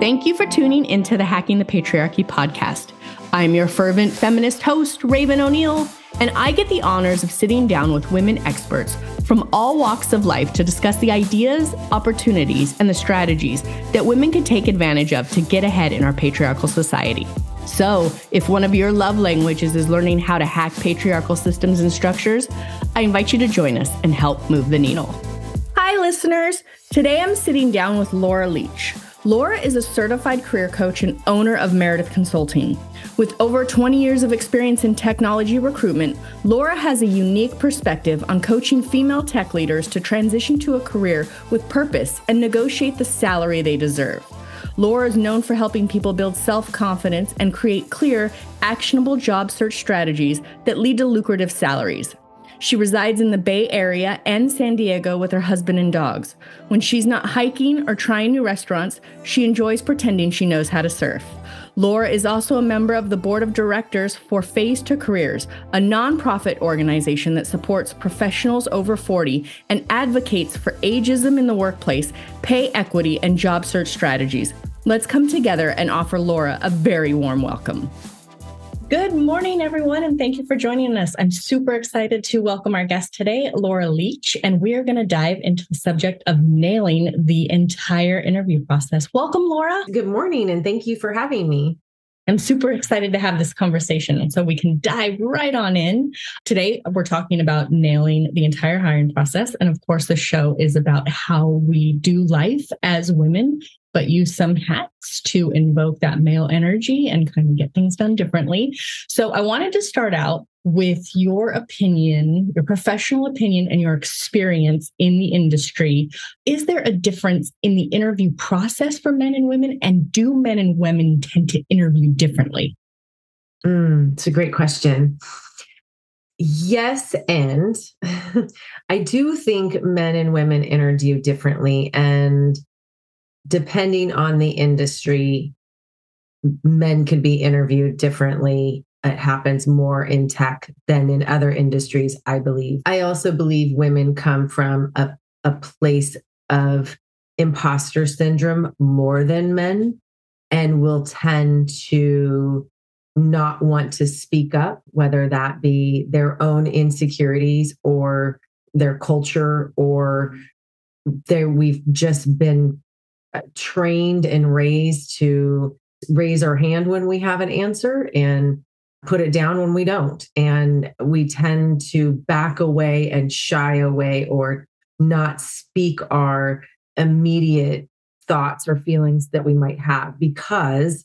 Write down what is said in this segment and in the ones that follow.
Thank you for tuning into the Hacking the Patriarchy podcast. I'm your fervent feminist host, Raven O'Neill, and I get the honors of sitting down with women experts from all walks of life to discuss the ideas, opportunities, and the strategies that women can take advantage of to get ahead in our patriarchal society. So, if one of your love languages is learning how to hack patriarchal systems and structures, I invite you to join us and help move the needle. Hi, listeners. Today I'm sitting down with Laura Leach. Laura is a certified career coach and owner of Meredith Consulting. With over 20 years of experience in technology recruitment, Laura has a unique perspective on coaching female tech leaders to transition to a career with purpose and negotiate the salary they deserve. Laura is known for helping people build self confidence and create clear, actionable job search strategies that lead to lucrative salaries. She resides in the Bay Area and San Diego with her husband and dogs. When she's not hiking or trying new restaurants, she enjoys pretending she knows how to surf. Laura is also a member of the board of directors for Phase2Careers, a nonprofit organization that supports professionals over 40 and advocates for ageism in the workplace, pay equity, and job search strategies. Let's come together and offer Laura a very warm welcome. Good morning, everyone, and thank you for joining us. I'm super excited to welcome our guest today, Laura Leach, and we are going to dive into the subject of nailing the entire interview process. Welcome, Laura. Good morning, and thank you for having me. I'm super excited to have this conversation. And so we can dive right on in. Today, we're talking about nailing the entire hiring process. And of course, the show is about how we do life as women but use some hats to invoke that male energy and kind of get things done differently. So I wanted to start out with your opinion, your professional opinion, and your experience in the industry. Is there a difference in the interview process for men and women? And do men and women tend to interview differently? Mm, it's a great question. Yes, and I do think men and women interview differently. And depending on the industry, men could be interviewed differently. It happens more in tech than in other industries, I believe. I also believe women come from a, a place of imposter syndrome more than men and will tend to not want to speak up, whether that be their own insecurities or their culture or there we've just been Uh, trained and raised to raise our hand when we have an answer and put it down when we don't. And we tend to back away and shy away or not speak our immediate thoughts or feelings that we might have because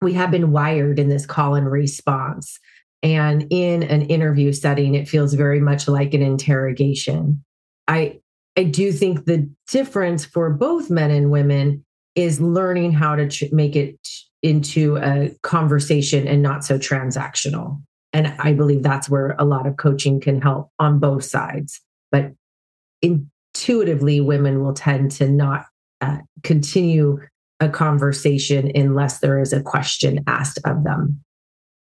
we have been wired in this call and response. And in an interview setting, it feels very much like an interrogation. I I do think the difference for both men and women is learning how to ch- make it into a conversation and not so transactional. And I believe that's where a lot of coaching can help on both sides. But intuitively, women will tend to not uh, continue a conversation unless there is a question asked of them.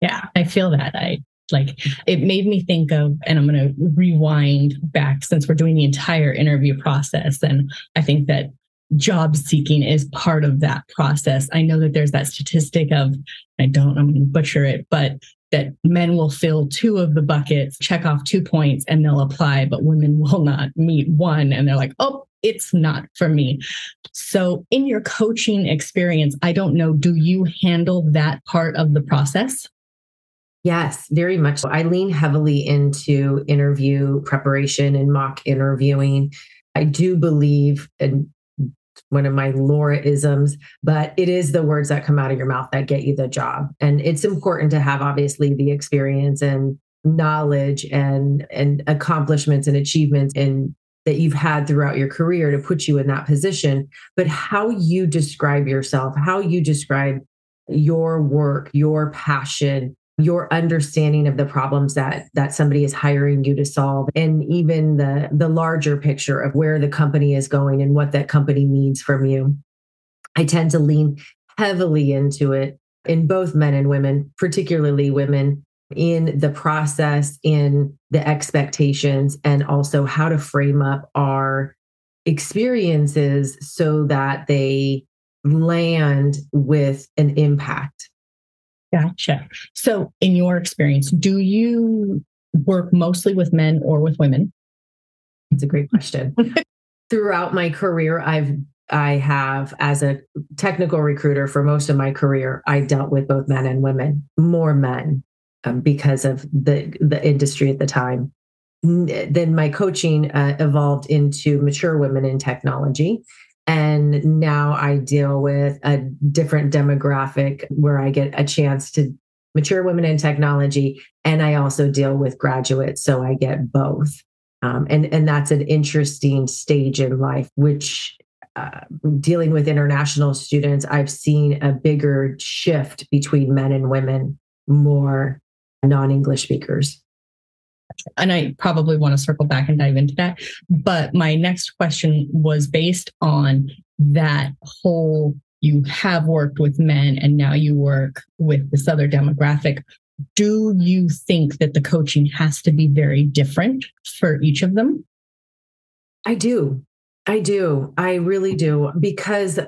Yeah, I feel that. I like it made me think of, and I'm going to rewind back since we're doing the entire interview process. And I think that job seeking is part of that process. I know that there's that statistic of, I don't, I'm going to butcher it, but that men will fill two of the buckets, check off two points, and they'll apply, but women will not meet one. And they're like, oh, it's not for me. So, in your coaching experience, I don't know, do you handle that part of the process? Yes, very much. I lean heavily into interview preparation and mock interviewing. I do believe, and one of my Laura isms, but it is the words that come out of your mouth that get you the job. And it's important to have obviously the experience and knowledge and and accomplishments and achievements and that you've had throughout your career to put you in that position. But how you describe yourself, how you describe your work, your passion, your understanding of the problems that that somebody is hiring you to solve and even the the larger picture of where the company is going and what that company needs from you i tend to lean heavily into it in both men and women particularly women in the process in the expectations and also how to frame up our experiences so that they land with an impact. Gotcha. So, in your experience, do you work mostly with men or with women? That's a great question. Throughout my career, I've I have as a technical recruiter for most of my career, I dealt with both men and women, more men um, because of the the industry at the time. Then my coaching uh, evolved into mature women in technology, and now I deal with a different demographic where I get a chance to mature women in technology, and I also deal with graduates, so I get both. Um, and and that's an interesting stage in life, which uh, dealing with international students, I've seen a bigger shift between men and women, more non English speakers. And I probably want to circle back and dive into that. But my next question was based on that whole you have worked with men and now you work with this other demographic. Do you think that the coaching has to be very different for each of them? I do. I do. I really do. Because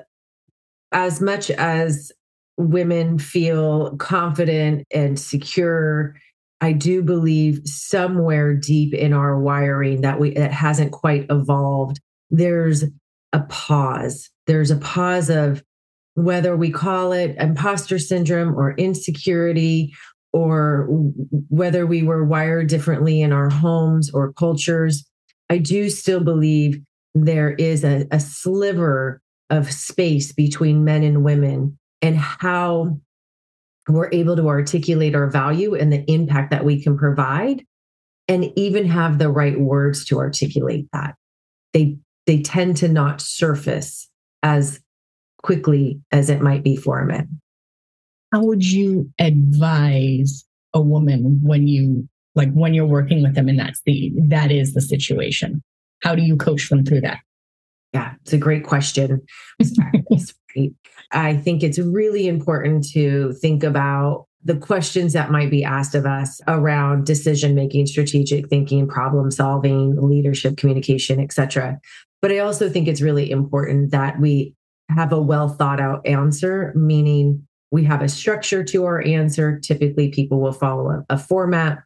as much as women feel confident and secure, I do believe somewhere deep in our wiring that we it hasn't quite evolved. There's a pause. There's a pause of whether we call it imposter syndrome or insecurity or whether we were wired differently in our homes or cultures. I do still believe there is a, a sliver of space between men and women and how we're able to articulate our value and the impact that we can provide and even have the right words to articulate that. They they tend to not surface as quickly as it might be for a man. How would you advise a woman when you like when you're working with them and that's the that is the situation? How do you coach them through that? Yeah, it's a great question. I think it's really important to think about the questions that might be asked of us around decision making, strategic thinking, problem solving, leadership, communication, etc. But I also think it's really important that we have a well thought out answer, meaning we have a structure to our answer. Typically, people will follow a, a format.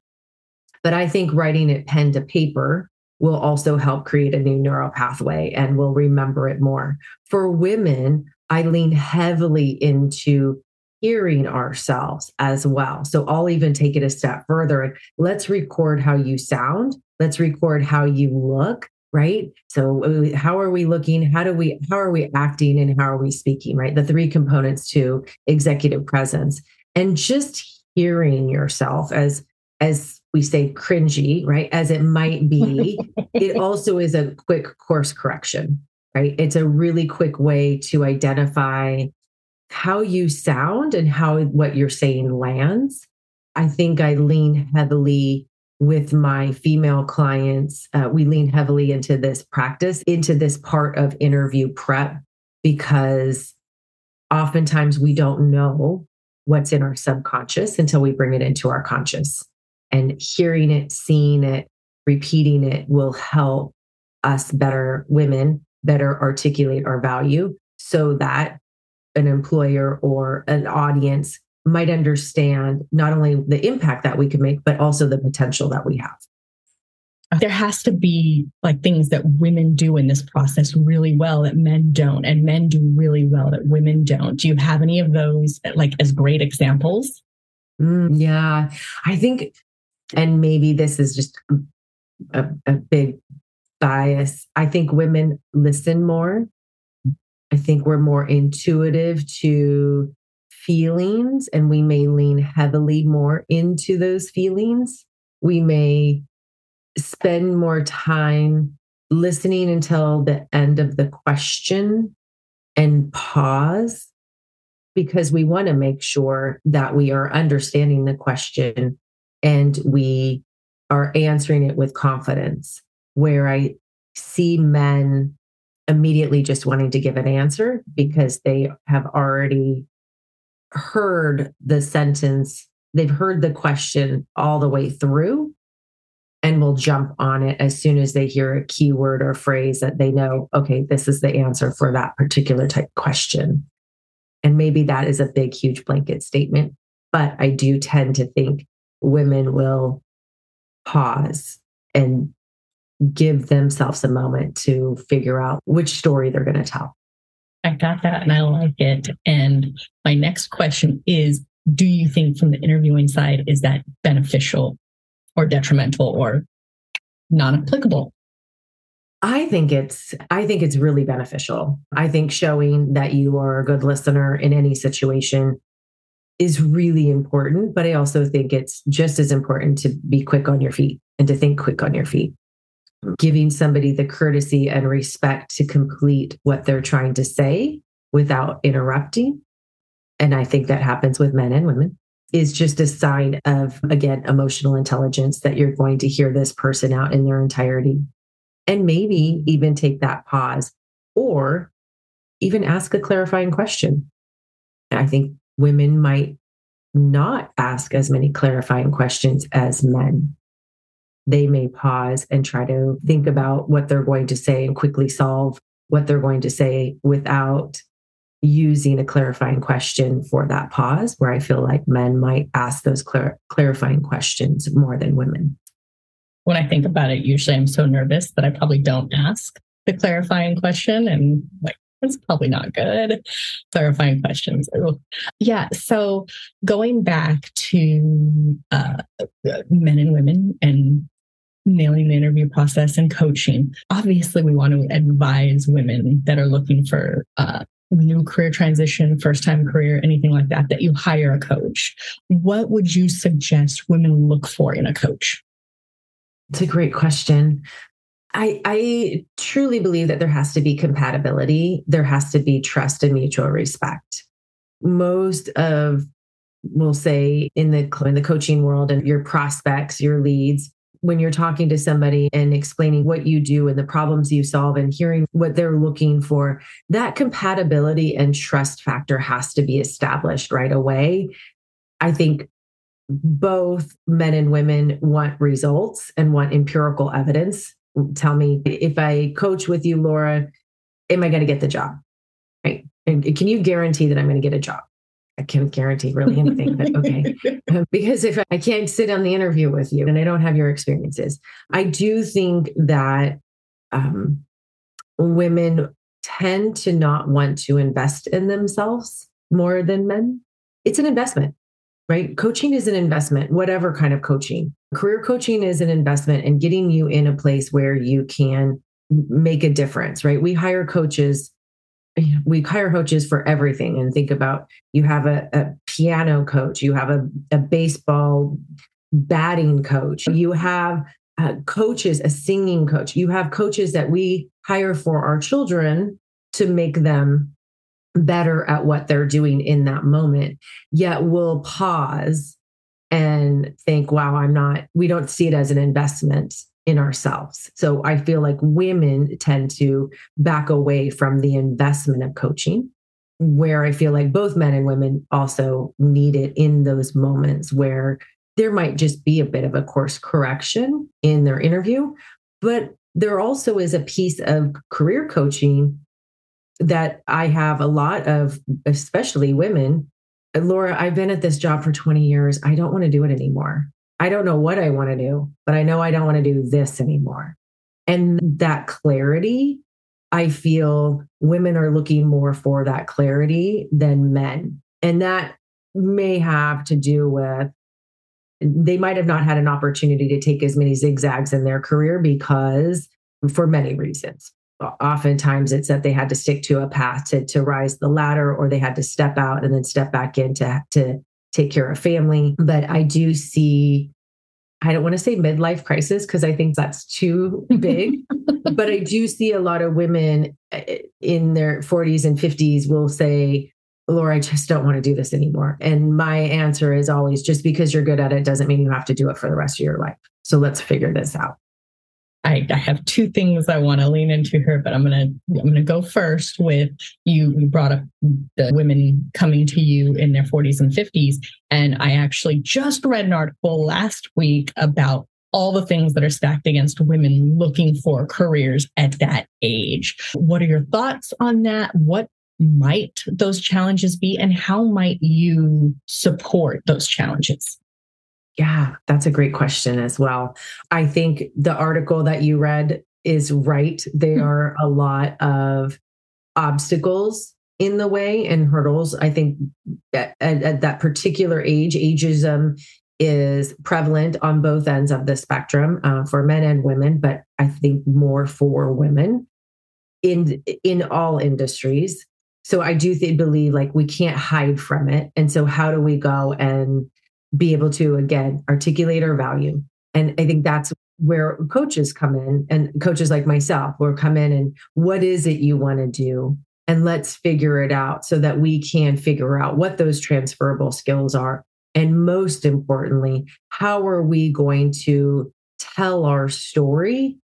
But I think writing it pen to paper will also help create a new neural pathway and we'll remember it more. For women, I lean heavily into hearing ourselves as well. So I'll even take it a step further and let's record how you sound. Let's record how you look, right? So uh, how are we looking? How do we how are we acting and how are we speaking, right? The three components to executive presence. And just hearing yourself as as we say cringy, right? As it might be, it also is a quick course correction, right? It's a really quick way to identify how you sound and how what you're saying lands. I think I lean heavily with my female clients. Uh, we lean heavily into this practice, into this part of interview prep, because oftentimes we don't know what's in our subconscious until we bring it into our conscious and hearing it, seeing it, repeating it will help us better women better articulate our value so that an employer or an audience might understand not only the impact that we can make, but also the potential that we have. There has to be like things that women do in this process really well that men don't, and men do really well that women don't. Do you have any of those like as great examples? Mm, yeah, I think and maybe this is just a, a big bias. I think women listen more. I think we're more intuitive to feelings and we may lean heavily more into those feelings. We may spend more time listening until the end of the question and pause because we want to make sure that we are understanding the question and we are answering it with confidence. Where I see men immediately just wanting to give an answer because they have already heard the sentence, they've heard the question all the way through and will jump on it as soon as they hear a keyword or phrase that they know, okay, this is the answer for that particular type question. And maybe that is a big, huge blanket statement. But I do tend to think women will pause and give themselves a moment to figure out which story they're going to tell. I got that and I like it. And my next question is Do you think, from the interviewing side, is that beneficial or detrimental or non applicable? I think it's I think it's really beneficial. I think showing that you are a good listener in any situation is really important, but I also think it's just as important to be quick on your feet and to think quick on your feet. Hmm. Giving somebody the courtesy and respect to complete what they're trying to say without interrupting. And I think that happens with men and women is just a sign of, again, emotional intelligence that you're going to hear this person out in their entirety and maybe even take that pause or even ask a clarifying question. I think women might not ask as many clarifying questions as men. They may pause and try to think about what they're going to say and quickly solve what they're going to say without using a clarifying question for that pause, where I feel like men might ask those clar- clarifying questions more than women when I think about it, usually I'm so nervous that I probably don't ask the clarifying question and like it's probably not good. Clarifying questions. Yeah. So going back to uh, men and women and nailing the interview process and coaching, obviously we want to advise women that are looking for uh, new career transition, first time career, anything like that, that you hire a coach. What would you suggest women look for in a coach? It's a great question. I, I truly believe that there has to be compatibility. There has to be trust and mutual respect. Most of, we'll say, in the in the coaching world and your prospects, your leads, when you're talking to somebody and explaining what you do and the problems you solve and hearing what they're looking for, that compatibility and trust factor has to be established right away. I think both men and women want results and want empirical evidence. Tell me if I coach with you, Laura, am I going to get the job? Right. And can you guarantee that I'm going to get a job? I can't guarantee really anything, but okay. because if I can't sit on the interview with you and I don't have your experiences, I do think that um, women tend to not want to invest in themselves more than men. It's an investment right? Coaching is an investment, whatever kind of coaching. Career coaching is an investment and in getting you in a place where you can make a difference, right? We hire coaches. We hire coaches for everything and think about you have a, a piano coach, you have a, a baseball batting coach, you have uh, coaches, a singing coach, you have coaches that we hire for our children to make them better at what they're doing in that moment, yet we'll pause and think, wow, I'm not, we don't see it as an investment in ourselves. So I feel like women tend to back away from the investment of coaching, where I feel like both men and women also need it in those moments where there might just be a bit of a course correction in their interview. But there also is a piece of career coaching that I have a lot of, especially women. Laura, I've been at this job for 20 years. I don't want to do it anymore. I don't know what I want to do, but I know I don't want to do this anymore. And that clarity, I feel women are looking more for that clarity than men. And that may have to do with they might have not had an opportunity to take as many zigzags in their career because for many reasons oftentimes it's that they had to stick to a path to, to rise the ladder or they had to step out and then step back in to, to take care of family. But I do see, I don't want to say midlife crisis because I think that's too big, but I do see a lot of women eh, in their 40s and 50s will say, Laura, I just don't want to do this anymore. And my answer is always just because you're good at it doesn't mean you have to do it for the rest of your life. So let's figure this out. I, I have two things I want to lean into here, but I'm gonna I'm gonna go first with you. You brought up the women coming to you in their 40s and 50s, and I actually just read an article last week about all the things that are stacked against women looking for careers at that age. What are your thoughts on that? What might those challenges be and how might you support those challenges? Yeah, that's a great question as well. I think the article that you read is right. There mm-hmm. are a lot of obstacles in the way and hurdles. I think at, at, that particular age, ageism is prevalent on both ends of the spectrum uh, for men and women, but I think more for women in in all industries. So I do th- believe like we can't hide from it. And so how do we go and be able to again articulate our value? And I think that's where coaches come in and coaches like myself will come in and what is it you want to do? And let's figure it out so that we can figure out what those transferable skills are. And most importantly, how are we going to tell our story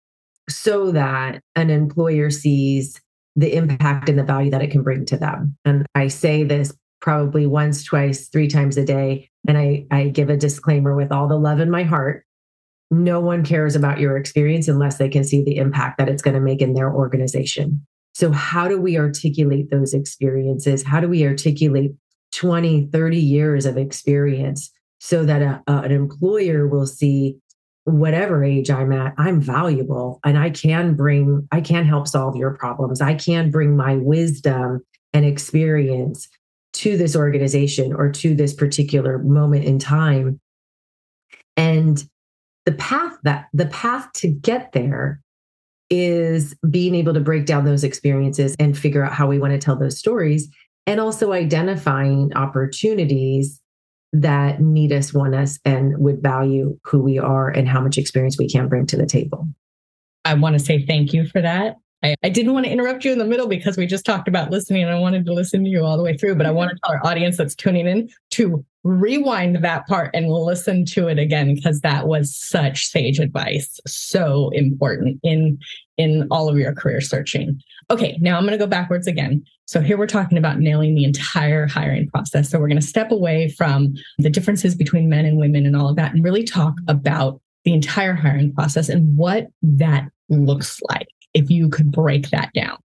so that an employer sees the impact and the value that it can bring to them. And I say this probably once, twice, three times a day. And I, I give a disclaimer with all the love in my heart. No one cares about your experience unless they can see the impact that it's going to make in their organization. So, how do we articulate those experiences? How do we articulate 20, 30 years of experience so that a, a, an employer will see whatever age I'm at, I'm valuable and I can bring, I can help solve your problems. I can bring my wisdom and experience to this organization or to this particular moment in time. And the path that the path to get there is being able to break down those experiences and figure out how we want to tell those stories and also identifying opportunities that need us, want us, and would value who we are and how much experience we can bring to the table. I want to say thank you for that. I, I, didn't want to interrupt you in the middle because we just talked about listening and I wanted to listen to you all the way through. But I mm-hmm. want to tell our audience that's tuning in to rewind that part and listen to it again because that was such sage advice. So important in in all of your career searching. Okay, now I'm going to go backwards again. So here we're talking about nailing the entire hiring process. So we're going to step away from the differences between men and women and all of that and really talk about the entire hiring process and what that looks like if you could break that down.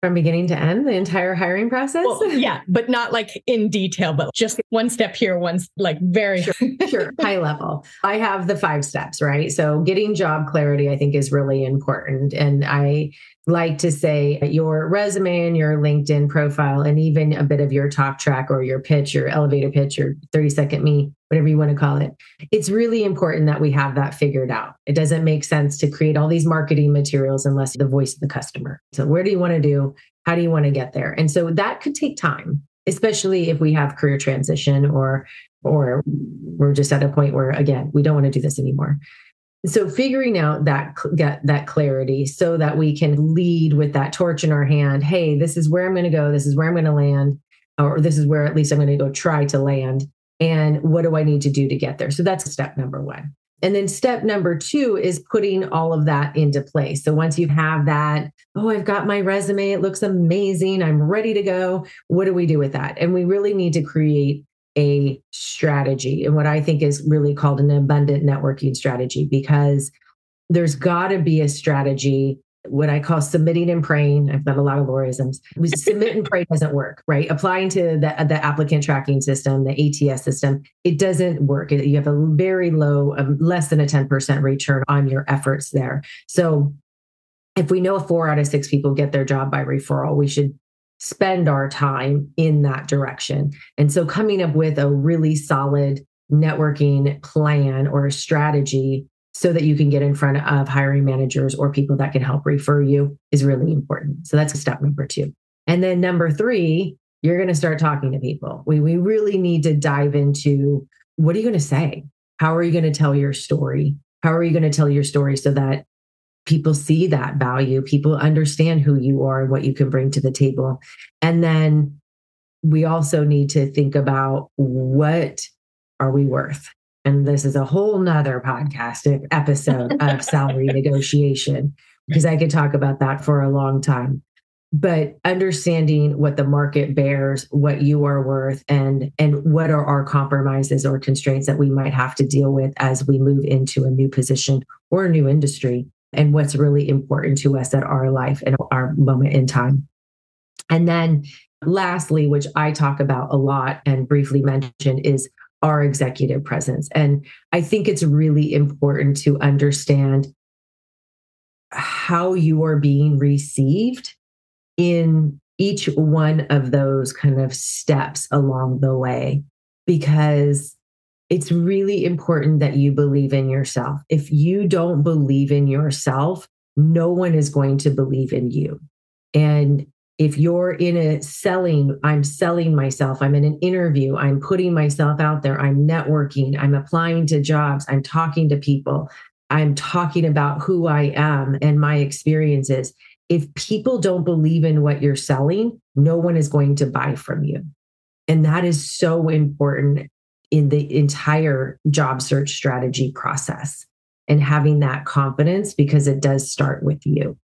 From beginning to end the entire hiring process? Well, yeah but not like in detail but just one step here one like very sure, sure high level. I have the five steps right? So getting job clarity i think is really important. And i like to say your resume and your LinkedIn profile, and even a bit of your talk track or your pitch, your elevator pitch, or 30 second me, whatever you want to call it. It's really important that we have that figured out. It doesn't make sense to create all these marketing materials unless the voice of the customer. So, where do you want to do? How do you want to get there? And so that could take time, especially if we have career transition or or we're just at a point where again we don't want to do this anymore so figuring out that get that clarity so that we can lead with that torch in our hand hey this is where i'm going to go this is where i'm going to land or this is where at least i'm going to go try to land and what do i need to do to get there? So that's step number one. And then step number two is putting all of that into place. So once you have that oh i've got my resume it looks amazing i'm ready to go what do we do with that? And we really need to create a strategy and what I think is really called an abundant networking strategy because there's got to be a strategy what I call submitting and praying. I've got a lot of Laurisms. Submit and pray doesn't work, right? Applying to the, the applicant tracking system, the ATS system, it doesn't work. You have a very low, um, less than a 10% return on your efforts there. So if we know four out of six people get their job by referral, we should spend our time in that direction. And so coming up with a really solid networking plan or a strategy so that you can get in front of hiring managers or people that can help refer you is really important. So that's step number two. And then number three, you're going to start talking to people. We, we really need to dive into what are you going to say? How are you going to tell your story? How are you going to tell your story so that people see that value people understand who you are and what you can bring to the table. And then we also need to think about what are we worth? And this is a whole nother podcast episode of salary negotiation because i could talk about that for a long time. But understanding what the market bears what you are worth and and what are our compromises or constraints that we might have to deal with as we move into a new position or a new industry and what's really important to us at our life and our moment in time. And then Lastly, which I talk about a lot and briefly mentioned, is our executive presence. And I think it's really important to understand how you are being received in each one of those kind of steps along the way, because it's really important that you believe in yourself. If you don't believe in yourself, no one is going to believe in you. And if you're in a selling, I'm selling myself, I'm in an interview, I'm putting myself out there, I'm networking, I'm applying to jobs, I'm talking to people, I'm talking about who I am and my experiences. If people don't believe in what you're selling, no one is going to buy from you. And that is so important in the entire job search strategy process and having that confidence because it does start with you.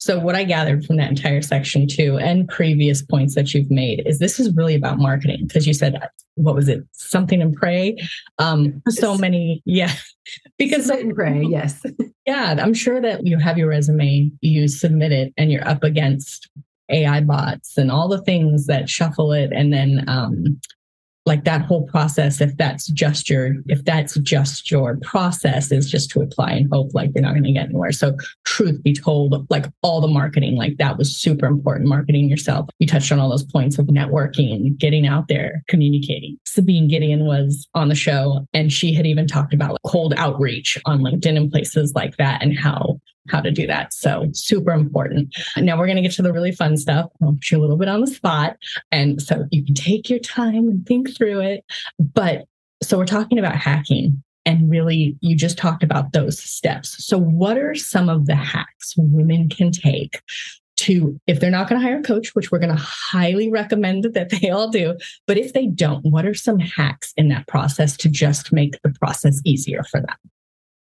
So, what I gathered from that entire section, too, and previous points that you've made, is this is really about marketing because you said, what was it? Something and pray. Um, so many, yeah, because and pray, yes. Yeah, I'm sure that you have your resume, you submit it, and you're up against AI bots and all the things that shuffle it and then um, like that whole process if that's just your if that's just your process is just to apply and hope like you're not going to get anywhere. So truth be told like all the marketing like that was super important marketing yourself. You touched on all those points of networking getting out there communicating. Sabine gideon was on the show and she had even talked about like cold outreach on linkedin and places like that and how how to do that. So super important. Now we're going to get to the really fun stuff. I'll put you a little bit on the spot. And so you can take your time and think through it. But so we're talking about hacking and really you just talked about those steps. So what are some of the hacks women can take to if they're not going to hire a coach which we're going to highly recommend that they all do but if they don't what are some hacks in that process to just make the process easier for them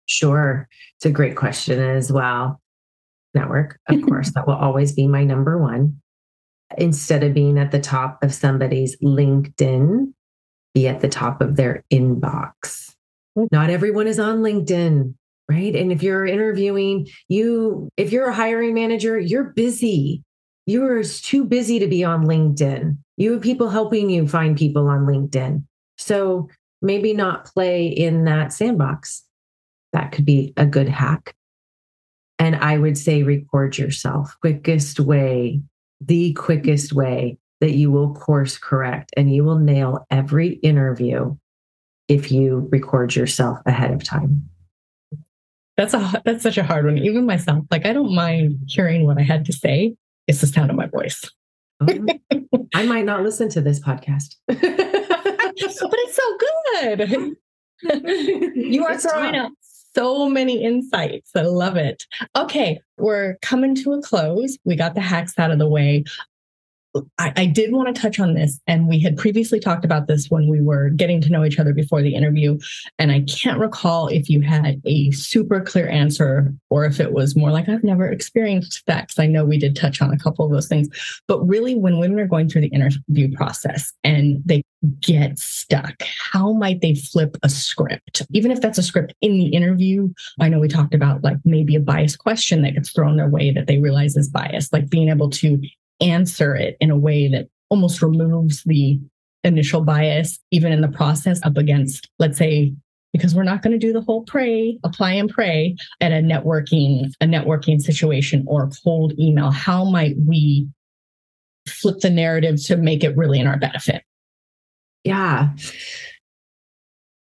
Sure. It's a great question as well. Network, of course, that will always be my number one. Instead of being at the top of somebody's LinkedIn, be at the top of their inbox. Not everyone is on LinkedIn, right? And if you're interviewing, you, if you're a hiring manager, you're busy. You're too busy to be on LinkedIn. You have people helping you find people on LinkedIn. So maybe not play in that sandbox that could be a good hack. And I would say record yourself. Quickest way, the quickest way that you will course correct and you will nail every interview if you record yourself ahead of time. That's a that's such a hard one. Even myself, like I don't mind hearing what I had to say. It's the sound of my voice. Oh, I might not listen to this podcast. but it's so good. you are throwing out so many insights. I love it. Okay, we're coming to a close. We got the hacks out of the way. I, I, did want to touch on this, and we had previously talked about this when we were getting to know each other before the interview. And I can't recall if you had a super clear answer or if it was more like, I've never experienced that, because I know we did touch on a couple of those things. But really, when women are going through the interview process and they get stuck, how might they flip a script? Even if that's a script in the interview, I know we talked about like maybe a biased question that gets thrown their way that they realize is biased, like being able to answer it in a way that almost removes the initial bias, even in the process, up against, let's say, because we're not going to do the whole pray, apply and pray at a networking, a networking situation or cold email. How might we flip the narrative to make it really in our benefit? Yeah.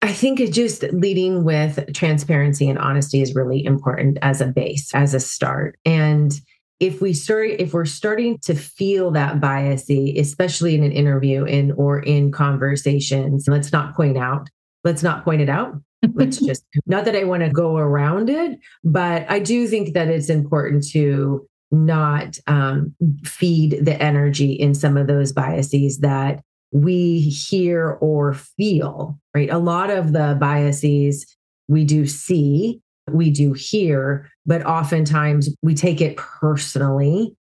I think just leading with transparency and honesty is really important as a base, as a start. And if we start if we're starting to feel that biasy especially in an interview in or in conversations let's not point out let's not point it out. Let's just not that i want to go around it but i do think that it's important to not um, feed the energy in some of those biases that we hear or feel right? A lot of the biases we do see we do here, but oftentimes we take it personally.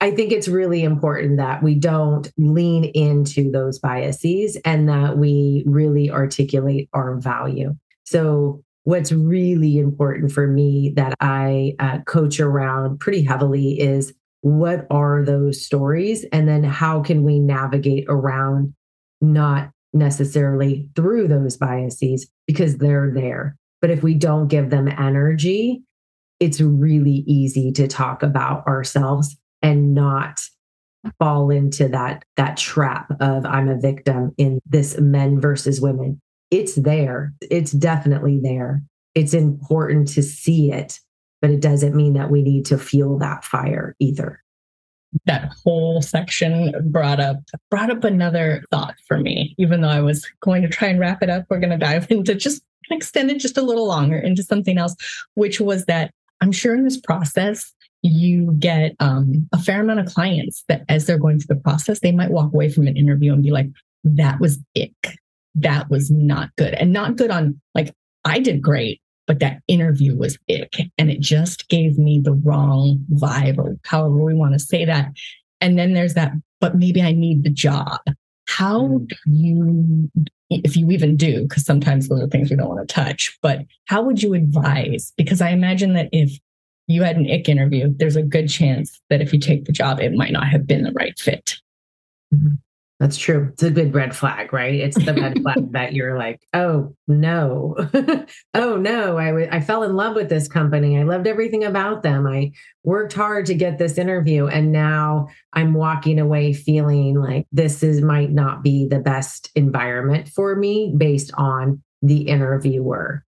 I think it's really important that we don't lean into those biases and that we really articulate our value. So, what's really important for me that I uh, coach around pretty heavily is what are those stories? And then how can we navigate around not necessarily through those biases because they're there. But if we don't give them energy, it's really easy to talk about ourselves and not fall into that that trap of I'm a victim in this men versus women. It's there. It's definitely there. It's important to see it, but it doesn't mean that we need to feel that fire either that whole section brought up brought up another thought for me even though i was going to try and wrap it up we're going to dive into just extend it just a little longer into something else which was that i'm sure in this process you get um, a fair amount of clients that as they're going through the process they might walk away from an interview and be like that was ick. That was not good. And not good on like i did great but that interview was ick. And it just gave me the wrong vibe or however we want to say that. And then there's that but maybe i need the job. How mm. do you if you even do because sometimes those are things we don't want to touch but how would you advise because i imagine that if you had an ick interview there's a good chance that if you take the job it might not have been the right fit mm-hmm. That's true. It's a good red flag, right? It's the red flag that you're like, oh no, oh no, I, w- I fell in love with this company. I loved everything about them. I worked hard to get this interview, and now I'm walking away feeling like this is might not be the best environment for me based on the interviewer.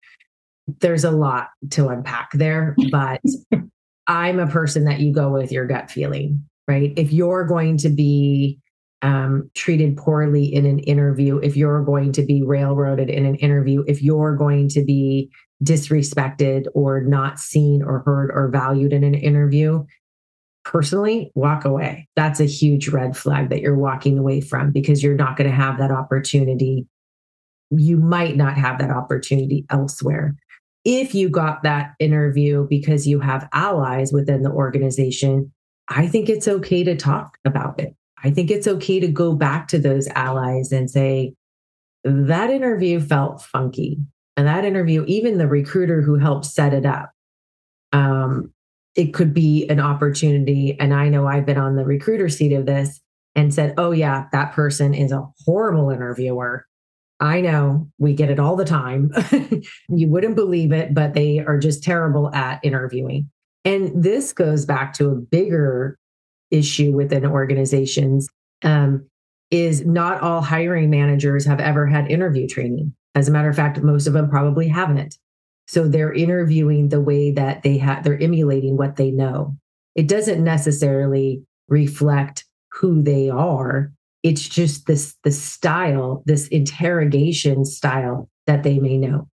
There's a lot to unpack there, but I'm a person that you go with your gut feeling, right? If you're going to be um, treated poorly in an interview, if you're going to be railroaded in an interview, if you're going to be disrespected or not seen or heard or valued in an interview, personally, walk away. That's a huge red flag that you're walking away from because you're not going to have that opportunity. You might not have that opportunity elsewhere. If you got that interview because you have allies within the organization, I think it's okay to talk about it. I think it's okay to go back to those allies and say, that interview felt funky. And that interview, even the recruiter who helped set it up, um, it could be an opportunity. And I know I've been on the recruiter seat of this and said, oh, yeah, that person is a horrible interviewer. I know we get it all the time. you wouldn't believe it, but they are just terrible at interviewing. And this goes back to a bigger issue within organizations um, is not all hiring managers have ever had interview training. As a matter of fact, most of them probably haven't. So they're interviewing the way that they have, they're emulating what they know. It doesn't necessarily reflect who they are. It's just this the style, this interrogation style that they may know.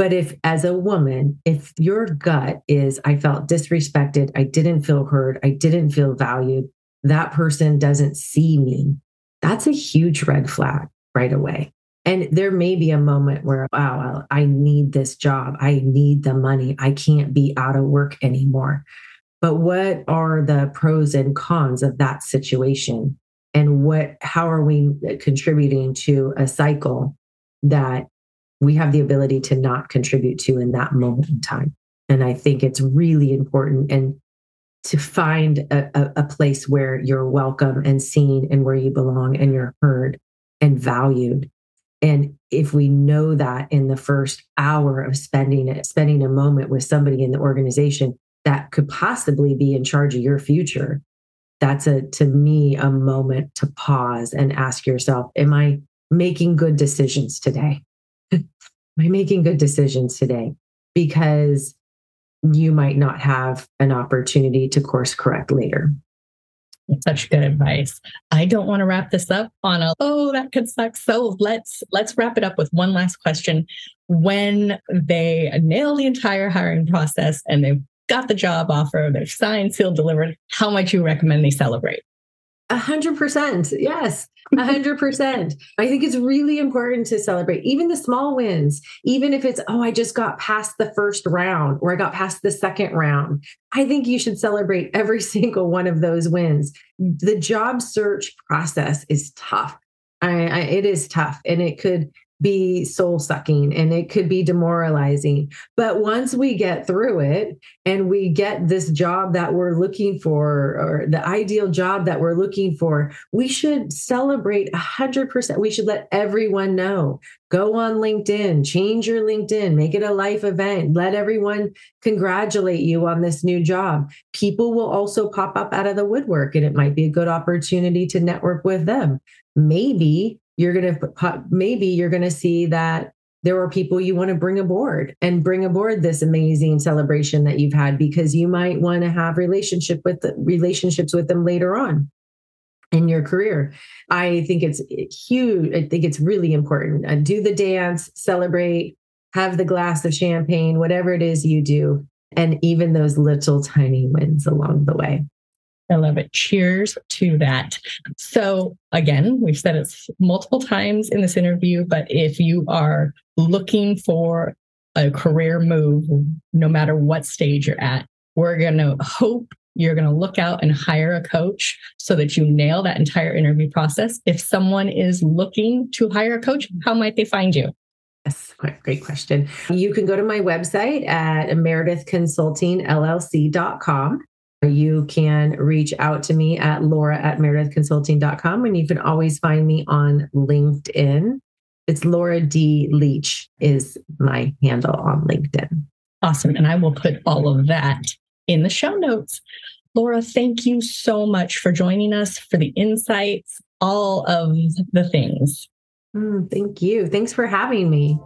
But if, as a woman, if your gut is, I felt disrespected, I didn't feel heard, I didn't feel valued, that person doesn't see me, that's a huge red flag right away. And there may be a moment where, wow, I need this job. I need the money. I can't be out of work anymore. But what are the pros and cons of that situation? And what, how are we contributing to a cycle that we have the ability to not contribute to in that moment in time. And I think it's really important and to find a, a, a, place where you're welcome and seen and where you belong and you're heard and valued. And if we know that in the first hour of spending it, spending a moment with somebody in the organization that could possibly be in charge of your future, that's a to me a moment to pause and ask yourself, am I making good decisions today? Am I making good decisions today? Because you might not have an opportunity to course correct later. Such good advice. I don't want to wrap this up on a oh that could suck. So let's let's wrap it up with one last question. When they nail the entire hiring process and they've got the job offer, they're signed, sealed, delivered, how much you recommend they celebrate? A hundred percent. Yes. A hundred percent. I think it's really important to celebrate even the small wins, even if it's, oh, I just got past the first round or I got past the second round. I think you should celebrate every single one of those wins. The job search process is tough. I, I, it is tough and it could be soul sucking and it could be demoralizing. But once we get through it and we get this job that we're looking for or the ideal job that we're looking for, we should celebrate 100%. We should let everyone know. Go on LinkedIn, change your LinkedIn, make it a life event, let everyone congratulate you on this new job. People will also pop up out of the woodwork and it might be a good opportunity to network with them. Maybe you're going to maybe you're going to see that there are people you want to bring aboard and bring aboard this amazing celebration that you've had because you might want to have relationship with relationships with them later on in your career. I think it's huge. I think it's really important. Uh, do the dance, celebrate, have the glass of champagne, whatever it is you do, and even those little tiny wins along the way. I love it. Cheers to that. So, again, we've said it multiple times in this interview, but if you are looking for a career move, no matter what stage you're at, we're going to hope you're going to look out and hire a coach so that you nail that entire interview process. If someone is looking to hire a coach, how might they find you? Yes, great question. You can go to my website at meredithconsultingllc.com you can reach out to me at laura at meredithconsulting.com and you can always find me on LinkedIn. It's Laura D. Leach is my handle on LinkedIn. Awesome. And I will put all of that in the show notes. Laura, thank you so much for joining us for the insights, all of the things. Mm, thank you. Thanks for having me.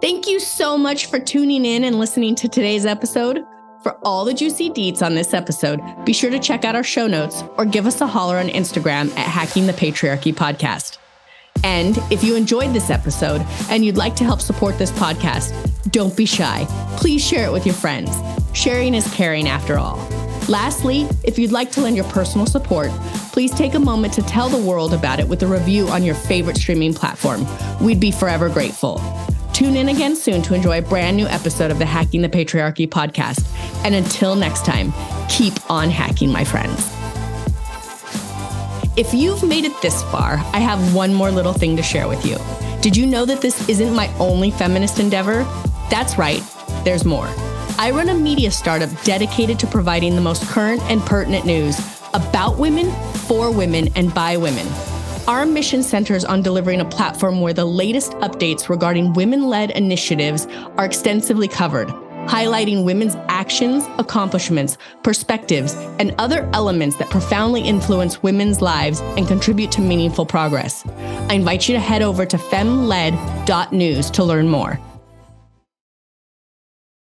Thank you so much for tuning in and listening to today's episode. For all the juicy deets on this episode, be sure to check out our show notes or give us a holler on Instagram at Hacking the Patriarchy Podcast. And if you enjoyed this episode and you'd like to help support this podcast, don't be shy. Please share it with your friends. Sharing is caring after all. Lastly, if you'd like to lend your personal support, please take a moment to tell the world about it with a review on your favorite streaming platform. We'd be forever grateful. Tune in again soon to enjoy a brand new episode of the Hacking the Patriarchy podcast. And until next time, keep on hacking, my friends. If you've made it this far, I have one more little thing to share with you. Did you know that this isn't my only feminist endeavor? That's right, there's more. I run a media startup dedicated to providing the most current and pertinent news about women, for women, and by women. Our mission centers on delivering a platform where the latest updates regarding women led initiatives are extensively covered, highlighting women's actions, accomplishments, perspectives, and other elements that profoundly influence women's lives and contribute to meaningful progress. I invite you to head over to femled.news to learn more.